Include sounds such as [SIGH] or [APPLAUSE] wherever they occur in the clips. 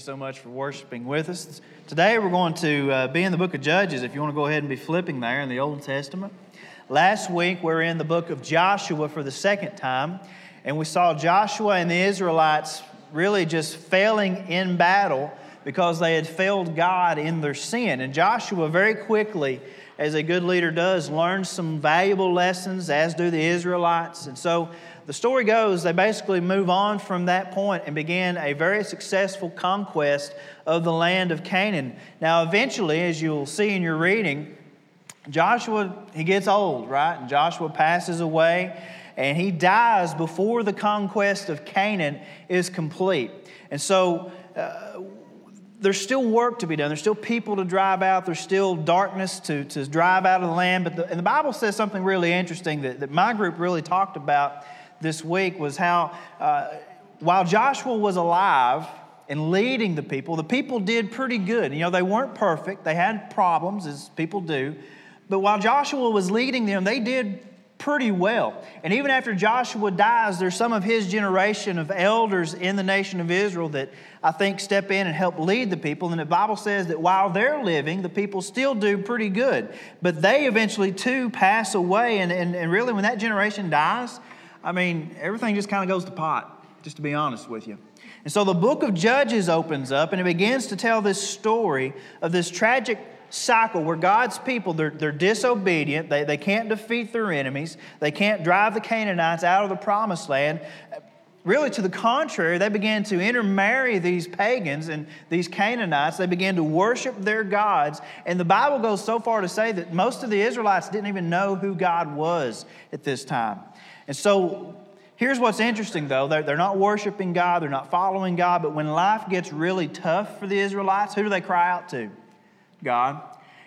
You so much for worshiping with us. Today we're going to uh, be in the book of Judges. If you want to go ahead and be flipping there in the Old Testament. Last week we're in the book of Joshua for the second time, and we saw Joshua and the Israelites really just failing in battle because they had failed God in their sin. And Joshua very quickly, as a good leader does, learned some valuable lessons, as do the Israelites. And so the story goes they basically move on from that point and begin a very successful conquest of the land of Canaan. Now, eventually, as you'll see in your reading, Joshua, he gets old, right? And Joshua passes away and he dies before the conquest of Canaan is complete. And so, uh, there's still work to be done. There's still people to drive out. There's still darkness to, to drive out of the land. But the, and the Bible says something really interesting that, that my group really talked about this week was how uh, while Joshua was alive and leading the people, the people did pretty good. You know, they weren't perfect, they had problems, as people do. But while Joshua was leading them, they did pretty well. And even after Joshua dies, there's some of his generation of elders in the nation of Israel that I think step in and help lead the people. And the Bible says that while they're living, the people still do pretty good. But they eventually too pass away. And, and, and really, when that generation dies, I mean, everything just kind of goes to pot, just to be honest with you. And so the book of Judges opens up and it begins to tell this story of this tragic cycle where God's people, they're, they're disobedient, they, they can't defeat their enemies, they can't drive the Canaanites out of the promised land. Really, to the contrary, they began to intermarry these pagans and these Canaanites. They began to worship their gods. And the Bible goes so far to say that most of the Israelites didn't even know who God was at this time. And so here's what's interesting though they're, they're not worshiping God, they're not following God, but when life gets really tough for the Israelites, who do they cry out to? God.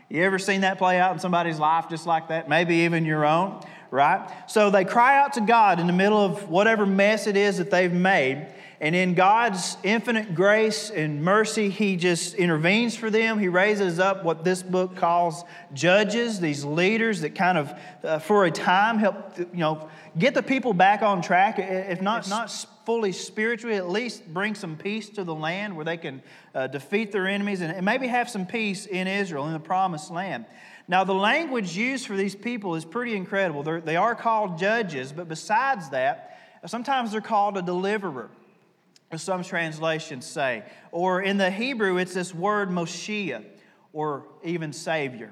You ever seen that play out in somebody's life just like that? Maybe even your own, right? So they cry out to God in the middle of whatever mess it is that they've made. And in God's infinite grace and mercy, He just intervenes for them. He raises up what this book calls judges, these leaders that kind of, uh, for a time, help you know get the people back on track. If not not fully spiritually, at least bring some peace to the land where they can uh, defeat their enemies and, and maybe have some peace in Israel in the Promised Land. Now, the language used for these people is pretty incredible. They're, they are called judges, but besides that, sometimes they're called a deliverer some translations say. Or in the Hebrew, it's this word Moshiach, or even Savior.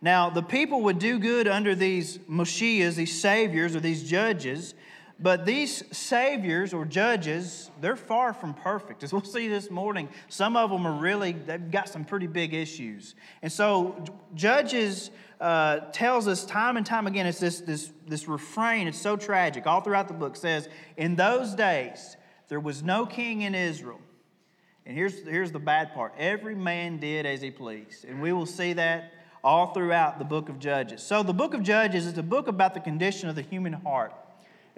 Now, the people would do good under these Moshiachs, these saviors, or these judges, but these saviors or judges, they're far from perfect. As we'll see this morning, some of them are really, they've got some pretty big issues. And so, Judges uh, tells us time and time again, it's this, this, this refrain, it's so tragic, all throughout the book says, In those days, there was no king in Israel. And here's, here's the bad part every man did as he pleased. And we will see that all throughout the book of Judges. So, the book of Judges is a book about the condition of the human heart.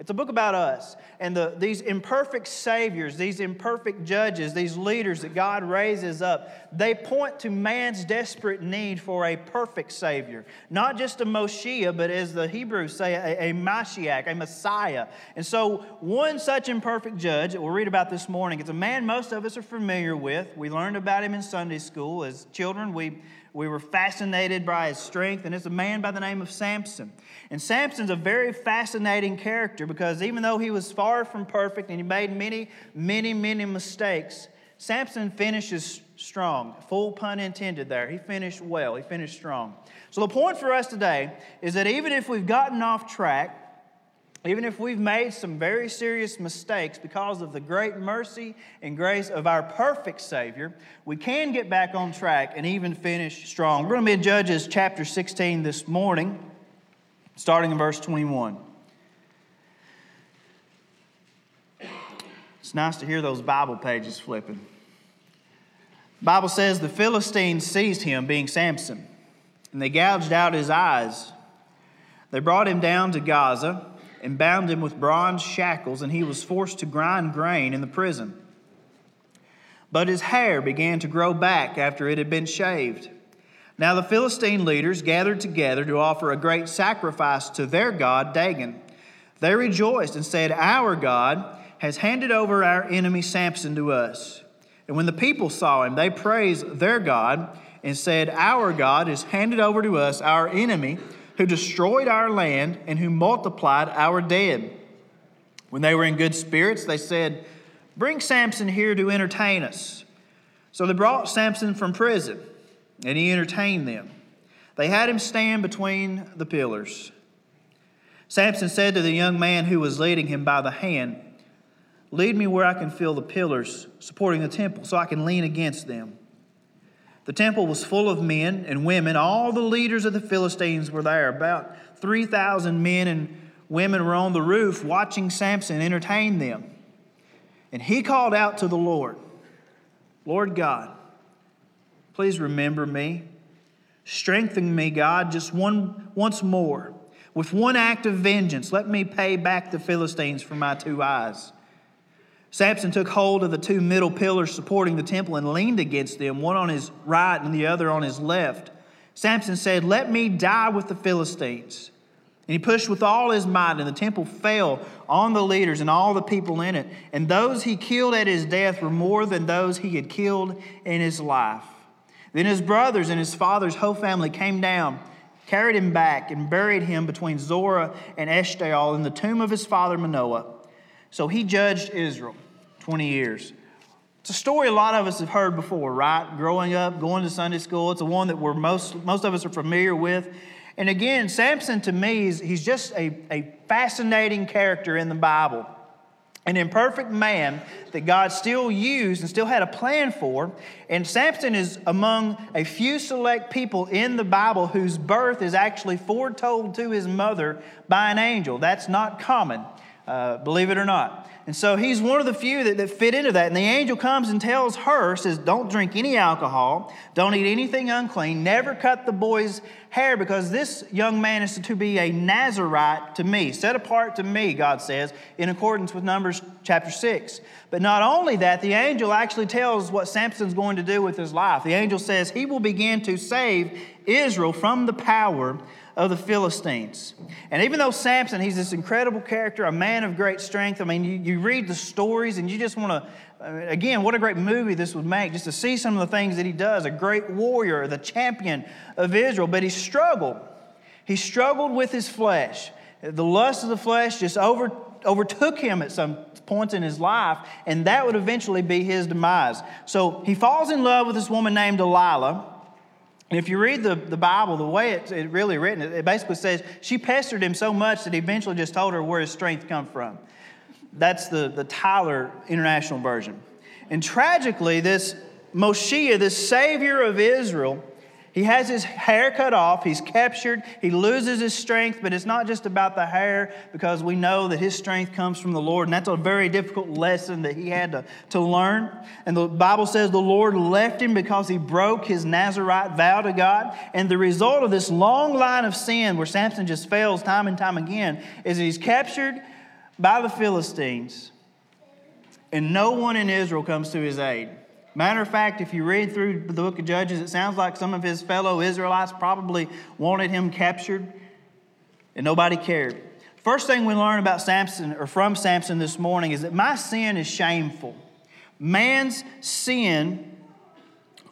It's a book about us and the, these imperfect saviors, these imperfect judges, these leaders that God raises up. They point to man's desperate need for a perfect savior, not just a Moshiach, but as the Hebrews say, a, a Mashiach, a Messiah. And so, one such imperfect judge that we'll read about this morning, it's a man most of us are familiar with. We learned about him in Sunday school as children. We we were fascinated by his strength, and it's a man by the name of Samson. And Samson's a very fascinating character because even though he was far from perfect and he made many, many, many mistakes, Samson finishes strong. Full pun intended there. He finished well, he finished strong. So, the point for us today is that even if we've gotten off track, even if we've made some very serious mistakes because of the great mercy and grace of our perfect Savior, we can get back on track and even finish strong. We're going to be in Judges chapter 16 this morning, starting in verse 21. It's nice to hear those Bible pages flipping. Bible says the Philistines seized him, being Samson, and they gouged out his eyes. They brought him down to Gaza and bound him with bronze shackles, and he was forced to grind grain in the prison. But his hair began to grow back after it had been shaved. Now the Philistine leaders gathered together to offer a great sacrifice to their god Dagon. They rejoiced and said, Our God has handed over our enemy Samson to us. And when the people saw him, they praised their God and said, Our God has handed over to us our enemy who destroyed our land and who multiplied our dead. When they were in good spirits, they said, Bring Samson here to entertain us. So they brought Samson from prison, and he entertained them. They had him stand between the pillars. Samson said to the young man who was leading him by the hand, Lead me where I can feel the pillars supporting the temple, so I can lean against them. The temple was full of men and women. All the leaders of the Philistines were there. About 3,000 men and women were on the roof watching Samson entertain them. And he called out to the Lord, Lord God, please remember me. Strengthen me, God, just one, once more. With one act of vengeance, let me pay back the Philistines for my two eyes. Samson took hold of the two middle pillars supporting the temple and leaned against them, one on his right and the other on his left. Samson said, Let me die with the Philistines. And he pushed with all his might, and the temple fell on the leaders and all the people in it. And those he killed at his death were more than those he had killed in his life. Then his brothers and his father's whole family came down, carried him back, and buried him between Zorah and Eshtaol in the tomb of his father Manoah. So he judged Israel 20 years. It's a story a lot of us have heard before, right? Growing up, going to Sunday school. It's a one that we're most, most of us are familiar with. And again, Samson to me, is, he's just a, a fascinating character in the Bible. An imperfect man that God still used and still had a plan for. And Samson is among a few select people in the Bible whose birth is actually foretold to his mother by an angel. That's not common. Uh, believe it or not. And so he's one of the few that, that fit into that. And the angel comes and tells her, says, Don't drink any alcohol, don't eat anything unclean, never cut the boy's hair, because this young man is to be a Nazarite to me, set apart to me, God says, in accordance with Numbers chapter 6. But not only that, the angel actually tells what Samson's going to do with his life. The angel says he will begin to save Israel from the power of the Philistines. And even though Samson, he's this incredible character, a man of great strength, I mean, you, you read the stories and you just want to, again, what a great movie this would make just to see some of the things that he does. A great warrior, the champion of Israel, but he struggled. He struggled with his flesh. The lust of the flesh just over, overtook him at some points in his life, and that would eventually be his demise. So he falls in love with this woman named Delilah. If you read the, the Bible, the way it's it really written, it basically says she pestered him so much that he eventually just told her where his strength come from. That's the, the Tyler International Version. And tragically, this Moshiach, this savior of Israel, he has his hair cut off, he's captured, he loses his strength, but it's not just about the hair because we know that his strength comes from the Lord, and that's a very difficult lesson that he had to, to learn. And the Bible says the Lord left him because he broke his Nazarite vow to God. And the result of this long line of sin where Samson just fails time and time again is that he's captured by the Philistines, and no one in Israel comes to his aid. Matter of fact, if you read through the book of Judges, it sounds like some of his fellow Israelites probably wanted him captured, and nobody cared. First thing we learn about Samson or from Samson this morning is that my sin is shameful. Man's sin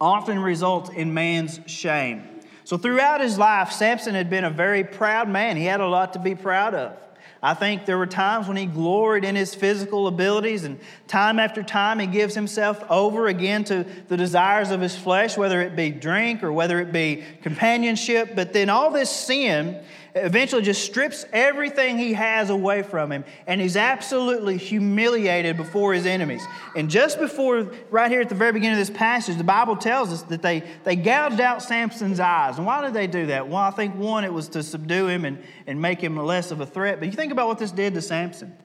often results in man's shame. So throughout his life, Samson had been a very proud man. He had a lot to be proud of. I think there were times when he gloried in his physical abilities, and time after time he gives himself over again to the desires of his flesh, whether it be drink or whether it be companionship. But then all this sin eventually just strips everything he has away from him, and he's absolutely humiliated before his enemies. And just before, right here at the very beginning of this passage, the Bible tells us that they, they gouged out Samson's eyes. And why did they do that? Well, I think one, it was to subdue him and, and make him less of a threat. But you think about what this did to Samson.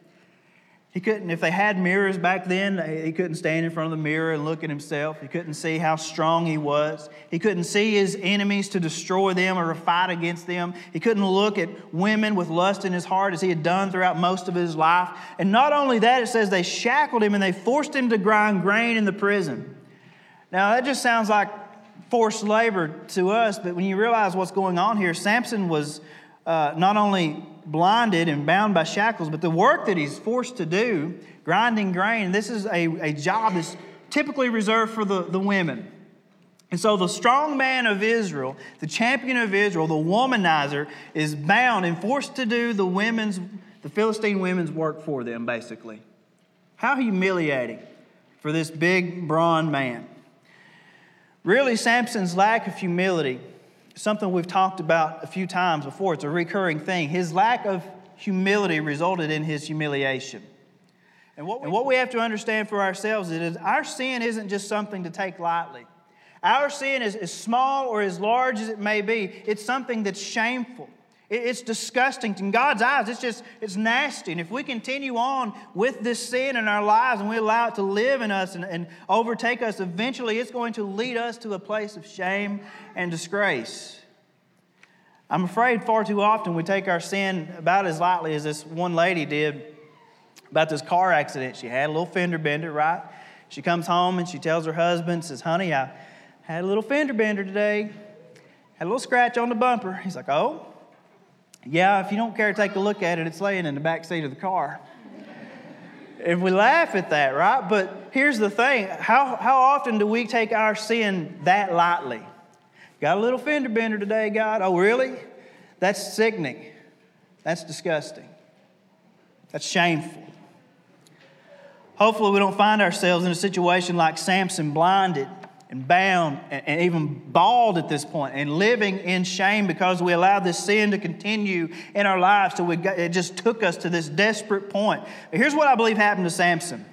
He couldn't, if they had mirrors back then, he couldn't stand in front of the mirror and look at himself. He couldn't see how strong he was. He couldn't see his enemies to destroy them or fight against them. He couldn't look at women with lust in his heart as he had done throughout most of his life. And not only that, it says they shackled him and they forced him to grind grain in the prison. Now, that just sounds like forced labor to us, but when you realize what's going on here, Samson was uh, not only blinded and bound by shackles, but the work that he's forced to do, grinding grain, this is a, a job that's typically reserved for the, the women. And so the strong man of Israel, the champion of Israel, the womanizer, is bound and forced to do the women's, the Philistine women's work for them, basically. How humiliating for this big, brawn man. Really, Samson's lack of humility something we've talked about a few times before. It's a recurring thing. His lack of humility resulted in his humiliation. And what we, and what we have to understand for ourselves is our sin isn't just something to take lightly. Our sin is as small or as large as it may be, it's something that's shameful. It's disgusting. In God's eyes, it's just, it's nasty. And if we continue on with this sin in our lives and we allow it to live in us and, and overtake us, eventually it's going to lead us to a place of shame and disgrace. I'm afraid far too often we take our sin about as lightly as this one lady did about this car accident she had, a little fender bender, right? She comes home and she tells her husband, says, Honey, I had a little fender bender today, had a little scratch on the bumper. He's like, Oh, yeah, if you don't care to take a look at it, it's laying in the back seat of the car. if we laugh at that, right? But here's the thing how, how often do we take our sin that lightly? Got a little fender bender today, God. Oh, really? That's sickening. That's disgusting. That's shameful. Hopefully, we don't find ourselves in a situation like Samson, blinded and bound and even bald at this point and living in shame because we allowed this sin to continue in our lives So we got, it just took us to this desperate point. Here's what I believe happened to Samson.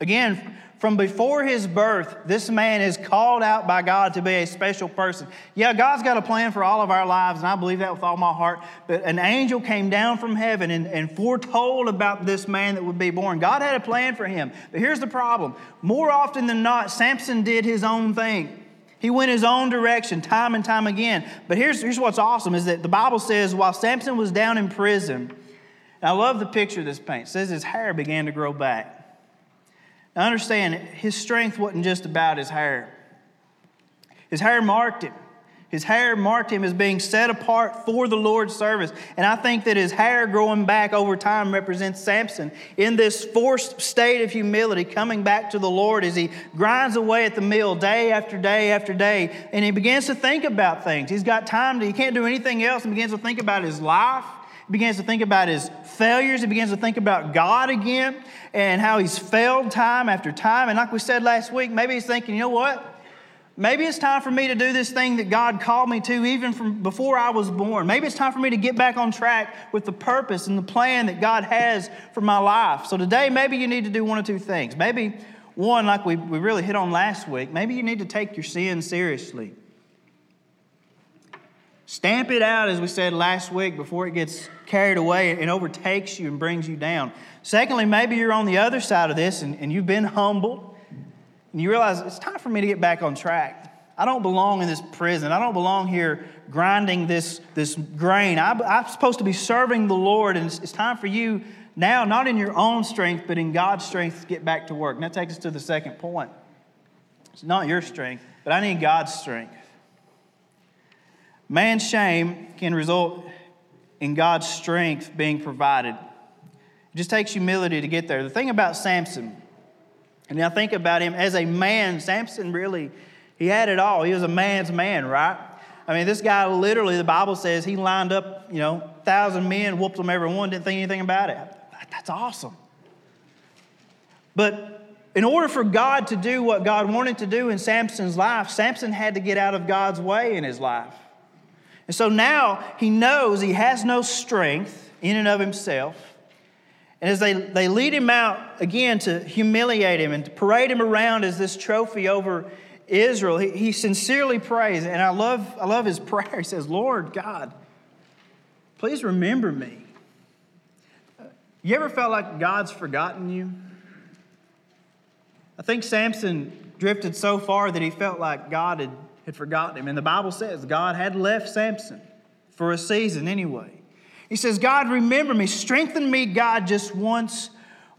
Again, from before his birth, this man is called out by God to be a special person. Yeah, God's got a plan for all of our lives, and I believe that with all my heart. But an angel came down from heaven and, and foretold about this man that would be born. God had a plan for him. But here's the problem more often than not, Samson did his own thing. He went his own direction time and time again. But here's, here's what's awesome is that the Bible says while Samson was down in prison, I love the picture this paints. Says his hair began to grow back. Now understand, his strength wasn't just about his hair. His hair marked him. His hair marked him as being set apart for the Lord's service. And I think that his hair growing back over time represents Samson in this forced state of humility, coming back to the Lord as he grinds away at the mill day after day after day. And he begins to think about things. He's got time to, he can't do anything else, and begins to think about his life begins to think about his failures. He begins to think about God again and how he's failed time after time. And like we said last week, maybe he's thinking, you know what? Maybe it's time for me to do this thing that God called me to even from before I was born. Maybe it's time for me to get back on track with the purpose and the plan that God has for my life. So today, maybe you need to do one or two things. Maybe one, like we, we really hit on last week, maybe you need to take your sin seriously. Stamp it out, as we said last week, before it gets carried away and overtakes you and brings you down. Secondly, maybe you're on the other side of this and, and you've been humbled and you realize it's time for me to get back on track. I don't belong in this prison. I don't belong here grinding this, this grain. I, am supposed to be serving the Lord, and it's, it's time for you now, not in your own strength, but in God's strength, to get back to work. And that takes us to the second point. It's not your strength, but I need God's strength. Man's shame can result in God's strength being provided. It just takes humility to get there. The thing about Samson, and I think about him as a man, Samson really, he had it all. He was a man's man, right? I mean, this guy literally, the Bible says he lined up, you know, thousand men, whooped them every one, didn't think anything about it. That's awesome. But in order for God to do what God wanted to do in Samson's life, Samson had to get out of God's way in his life. And so now he knows he has no strength in and of himself. And as they, they lead him out again to humiliate him and to parade him around as this trophy over Israel, he, he sincerely prays. And I love, I love his [LAUGHS] prayer. He says, Lord God, please remember me. You ever felt like God's forgotten you? I think Samson drifted so far that he felt like God had, had forgotten him. And the Bible says God had left Samson for a season anyway. He says, God, remember me, strengthen me, God, just once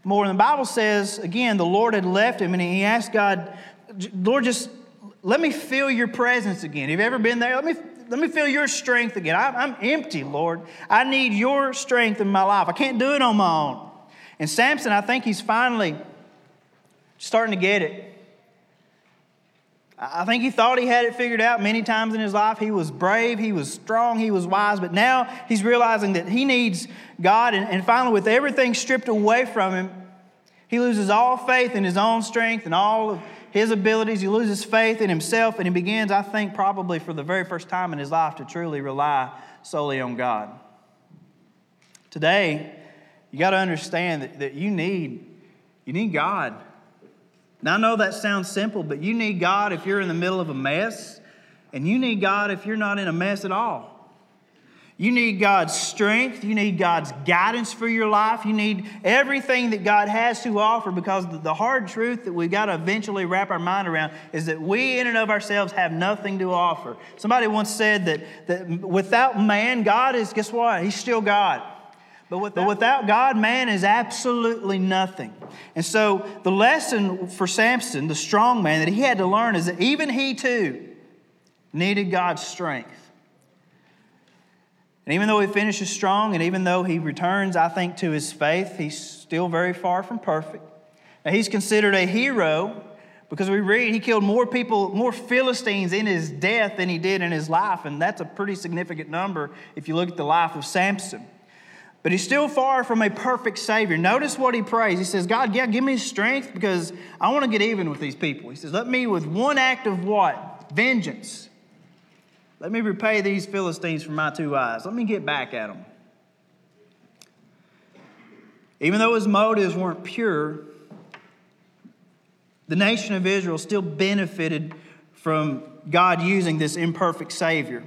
more. And the Bible says, again, the Lord had left him and he asked God, Lord, just let me feel your presence again. Have you ever been there? Let me, let me feel your strength again. I, I'm empty, Lord. I need your strength in my life. I can't do it on my own. And Samson, I think he's finally starting to get it. I think he thought he had it figured out many times in his life. He was brave, he was strong, he was wise, but now he's realizing that he needs God. And, and finally, with everything stripped away from him, he loses all faith in his own strength and all of his abilities. He loses faith in himself, and he begins, I think, probably for the very first time in his life, to truly rely solely on God. Today, you got to understand that, that you need you need God. Now, I know that sounds simple, but you need God if you're in the middle of a mess, and you need God if you're not in a mess at all. You need God's strength. You need God's guidance for your life. You need everything that God has to offer because the hard truth that we've got to eventually wrap our mind around is that we, in and of ourselves, have nothing to offer. Somebody once said that, that without man, God is, guess what? He's still God. But without, but without God, man is absolutely nothing. And so the lesson for Samson, the strong man, that he had to learn is that even he too needed God's strength. And even though he finishes strong and even though he returns, I think, to his faith, he's still very far from perfect. Now, he's considered a hero because we read he killed more people, more Philistines in his death than he did in his life. And that's a pretty significant number if you look at the life of Samson. But he's still far from a perfect Savior. Notice what he prays. He says, God, yeah, give me strength because I want to get even with these people. He says, Let me, with one act of what? Vengeance. Let me repay these Philistines for my two eyes. Let me get back at them. Even though his motives weren't pure, the nation of Israel still benefited from God using this imperfect Savior.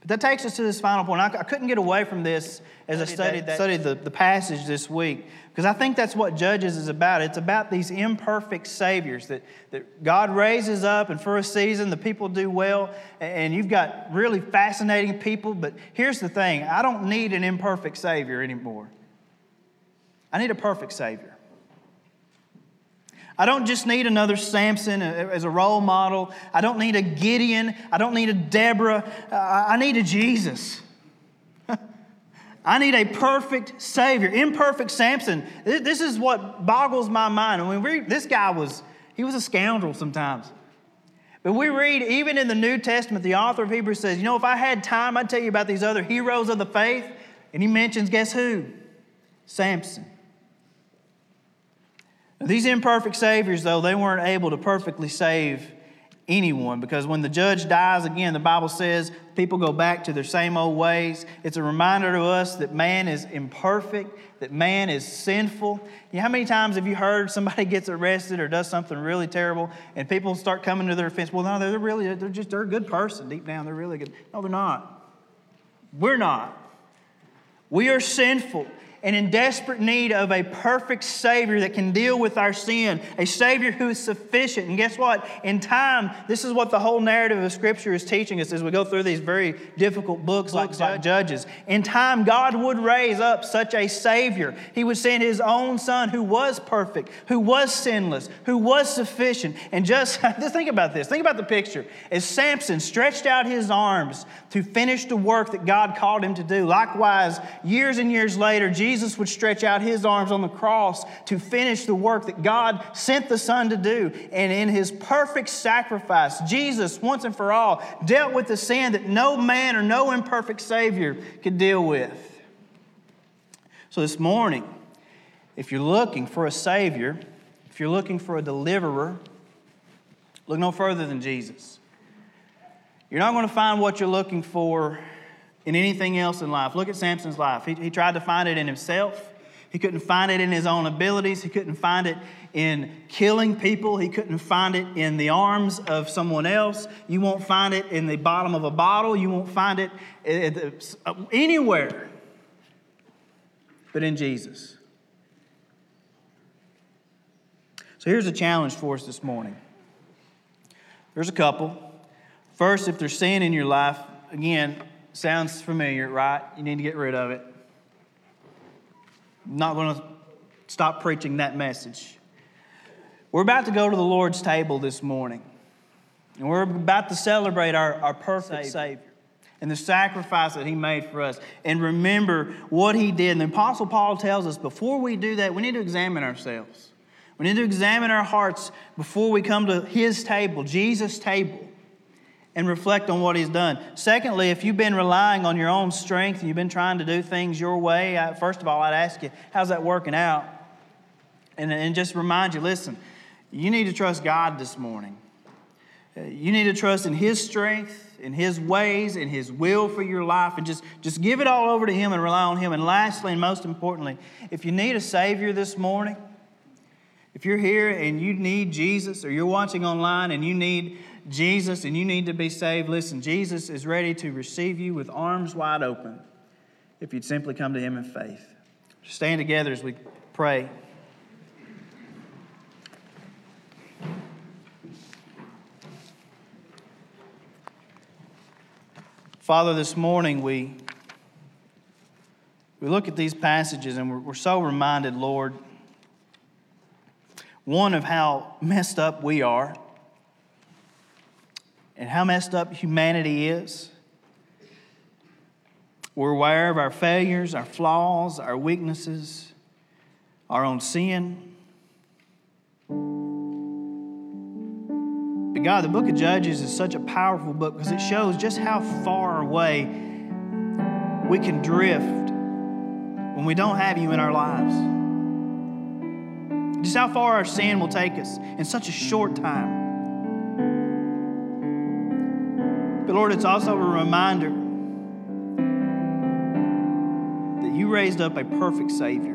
But that takes us to this final point. I, I couldn't get away from this as I studied, that, studied the, the passage this week because I think that's what Judges is about. It's about these imperfect saviors that, that God raises up, and for a season, the people do well, and you've got really fascinating people. But here's the thing I don't need an imperfect savior anymore, I need a perfect savior. I don't just need another Samson as a role model. I don't need a Gideon. I don't need a Deborah. I need a Jesus. [LAUGHS] I need a perfect Savior. Imperfect Samson. This is what boggles my mind. I mean, we, this guy was, he was a scoundrel sometimes. But we read, even in the New Testament, the author of Hebrews says, you know, if I had time, I'd tell you about these other heroes of the faith. And he mentions, guess who? Samson. These imperfect saviors, though, they weren't able to perfectly save anyone because when the judge dies, again, the Bible says people go back to their same old ways. It's a reminder to us that man is imperfect, that man is sinful. You know, how many times have you heard somebody [LAUGHS] gets arrested or does something really terrible and people start coming to their defense? Well, no, they're really, they're just, they're a good person deep down. They're really good. No, they're not. We're not. We are sinful and in desperate need of a perfect Savior that can deal with our sin, a Savior who is sufficient. And guess what? In time, this is what the whole narrative of Scripture is teaching us as we go through these very difficult books like, like Judges. In time, God would raise up such a Savior. He would send His own Son who was perfect, who was sinless, who was sufficient. And just, [LAUGHS] just think about this. Think about the picture. As Samson stretched out his arms to finish the work that God called him to do, likewise, years and years later, Jesus Jesus would stretch out his arms on the cross to finish the work that God sent the Son to do. And in his perfect sacrifice, Jesus, once and for all, dealt with the sin that no man or no imperfect Savior could deal with. So this morning, if you're looking for a Savior, if you're looking for a deliverer, look no further than Jesus. You're not going to find what you're looking for in anything else in life. Look at Samson's life. He, he tried to find it in himself. He couldn't find it in his own abilities. He couldn't find it in killing people. He couldn't find it in the arms of someone else. You won't find it in the bottom of a bottle. You won't find it uh, uh, uh, anywhere but in Jesus. So here's a challenge for us this morning. There's a couple. First, if there's sin in your life, again, sounds familiar, right? You need to get rid of it. I'm not going to stop preaching that message. We're about to go to the Lord's table this morning, and we're about to celebrate our, our perfect Savior and the sacrifice that He made for us, and remember what He did. And the Apostle Paul tells us before we do that, we need to examine ourselves. We need to examine our hearts before we come to His table, Jesus' table and reflect on what he's done. Secondly, if you've been relying on your own strength and you've been trying to do things your way, first of all, I'd ask you, how's that working out? And, and just remind you listen, you need to trust God this morning. Uh, you need to trust in His strength, in His ways, in His will for your life, and just, just give it all over to Him and rely on Him. And lastly, and most importantly, if you need a Savior this morning, if you're here and you need Jesus, or you're watching online and you need Jesus and you need to be saved, listen, Jesus is ready to receive you with arms wide open if you'd simply come to Him in faith. Stand together as we pray. Father, this morning we, we look at these passages and we're, we're so reminded, Lord, one, of how messed up we are and how messed up humanity is. We're aware of our failures, our flaws, our weaknesses, our own sin. But God, the book of Judges is such a powerful book because it shows just how far away we can drift when we don't have you in our lives. Just how far our sin will take us in such a short time. But Lord, it's also a reminder that you raised up a perfect Savior.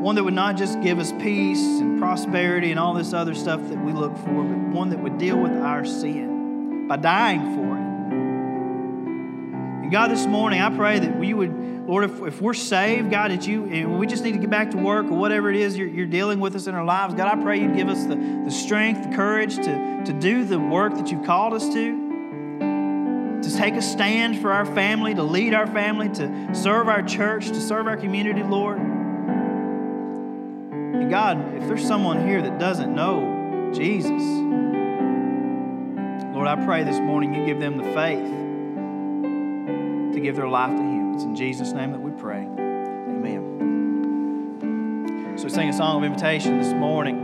One that would not just give us peace and prosperity and all this other stuff that we look for, but one that would deal with our sin by dying for God, this morning, I pray that we would Lord, if, if we're saved, God, that you, and we just need to get back to work or whatever it is you're, you're dealing with us in our lives, God, I pray you'd give us the, the strength, the courage to, to do the work that you've called us to, to take a stand for our family, to lead our family, to serve our church, to serve our community, Lord. And God, if there's someone here that doesn't know Jesus, Lord, I pray this morning you give them the faith give their life to Him. It's in Jesus' name that we pray. Amen. So we sing a song of invitation this morning.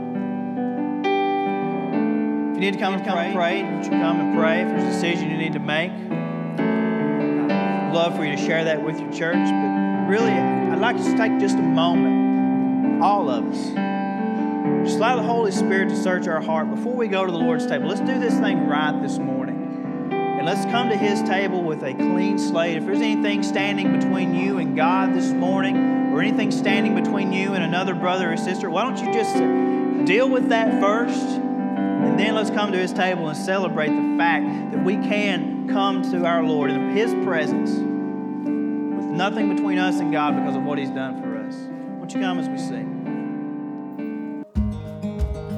If you need to come and come pray, and pray, would you come and pray? If there's a decision you need to make, I'd love for you to share that with your church. But really, I'd like to take just a moment, all of us, just allow the Holy Spirit to search our heart before we go to the Lord's table. Let's do this thing right this morning. And let's come to His table with a clean slate. If there's anything standing between you and God this morning, or anything standing between you and another brother or sister, why don't you just deal with that first? And then let's come to His table and celebrate the fact that we can come to our Lord in His presence with nothing between us and God because of what He's done for us. Won't you come as we sing?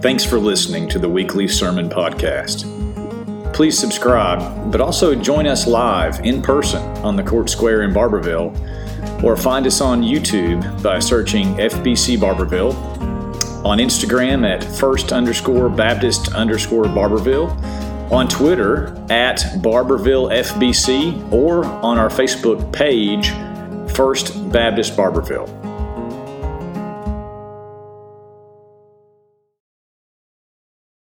Thanks for listening to the weekly sermon podcast. Please subscribe, but also join us live in person on the Court Square in Barbourville, or find us on YouTube by searching FBC Barbourville, on Instagram at first underscore Baptist underscore Barbourville, on Twitter at Barbourville FBC, or on our Facebook page, First Baptist Barbourville.